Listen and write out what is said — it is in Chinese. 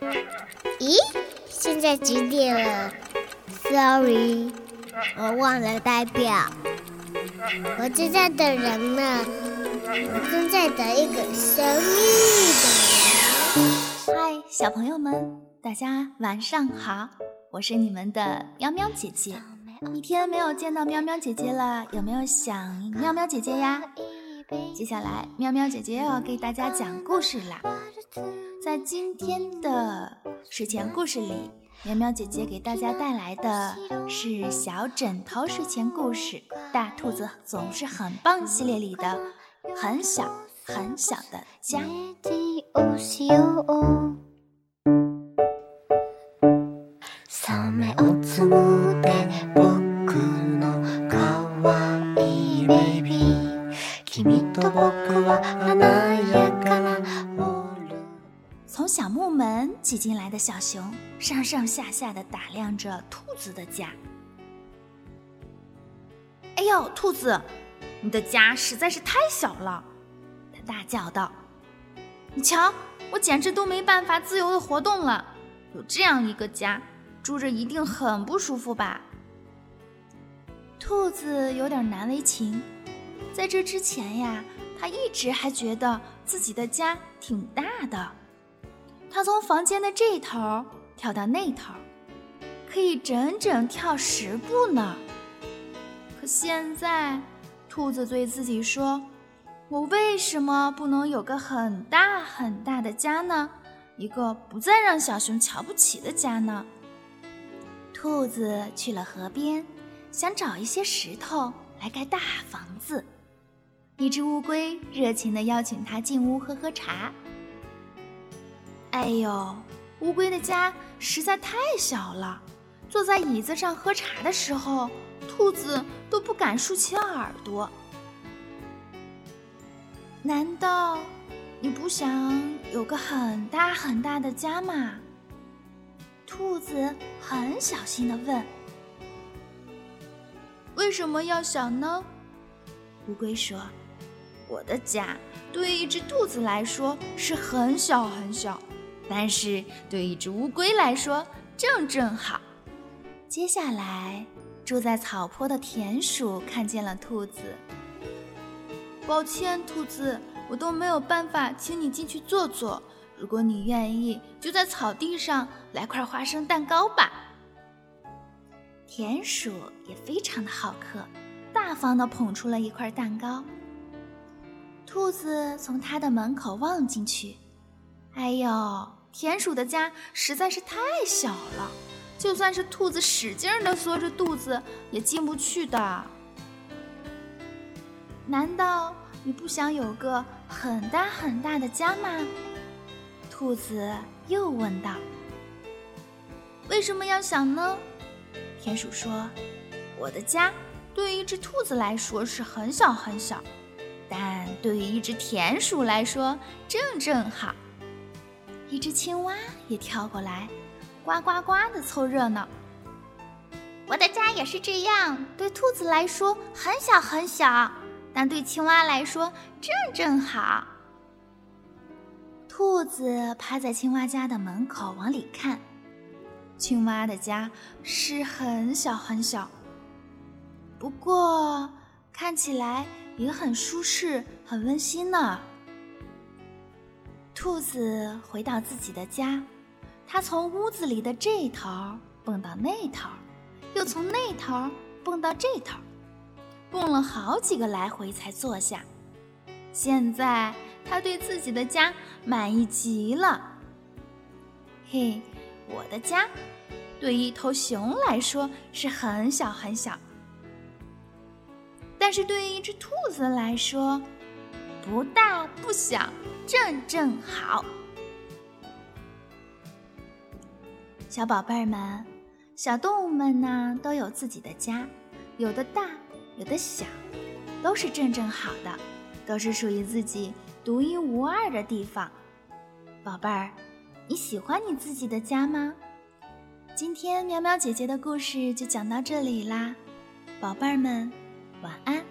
咦，现在几点了？Sorry，我忘了代表。我正在等人呢，我正在等一个神秘的人。嗨，小朋友们，大家晚上好，我是你们的喵喵姐姐。一天没有见到喵喵姐姐了，有没有想喵喵姐姐呀？接下来，喵喵姐姐又要给大家讲故事啦。在今天的睡前故事里，喵喵姐姐给大家带来的是小枕头睡前故事《大兔子总是很棒》系列里的很小很小的家。挤进来的小熊，上上下下的打量着兔子的家。哎呦，兔子，你的家实在是太小了！他大叫道：“你瞧，我简直都没办法自由的活动了。有这样一个家，住着一定很不舒服吧？”兔子有点难为情，在这之前呀。他一直还觉得自己的家挺大的，他从房间的这头跳到那头，可以整整跳十步呢。可现在，兔子对自己说：“我为什么不能有个很大很大的家呢？一个不再让小熊瞧不起的家呢？”兔子去了河边，想找一些石头来盖大房子。一只乌龟热情地邀请他进屋喝喝茶。哎呦，乌龟的家实在太小了，坐在椅子上喝茶的时候，兔子都不敢竖起耳朵。难道你不想有个很大很大的家吗？兔子很小心地问。为什么要小呢？乌龟说。我的家对于一只兔子来说是很小很小，但是对一只乌龟来说正正好。接下来，住在草坡的田鼠看见了兔子。抱歉，兔子，我都没有办法请你进去坐坐。如果你愿意，就在草地上来块花生蛋糕吧。田鼠也非常的好客，大方的捧出了一块蛋糕。兔子从它的门口望进去，哎呦，田鼠的家实在是太小了，就算是兔子使劲的缩着肚子也进不去的。难道你不想有个很大很大的家吗？兔子又问道。为什么要想呢？田鼠说：“我的家对于一只兔子来说是很小很小。”但对于一只田鼠来说，正正好。一只青蛙也跳过来，呱呱呱的凑热闹。我的家也是这样，对兔子来说很小很小，但对青蛙来说正正好。兔子趴在青蛙家的门口往里看，青蛙的家是很小很小，不过看起来。也很舒适，很温馨呢。兔子回到自己的家，它从屋子里的这头蹦到那头，又从那头蹦到这头，蹦了好几个来回才坐下。现在它对自己的家满意极了。嘿，我的家对一头熊来说是很小很小。但是对于一只兔子来说，不大不小，正正好。小宝贝儿们，小动物们呢都有自己的家，有的大，有的小，都是正正好的，都是属于自己独一无二的地方。宝贝儿，你喜欢你自己的家吗？今天喵喵姐姐的故事就讲到这里啦，宝贝儿们。晚安。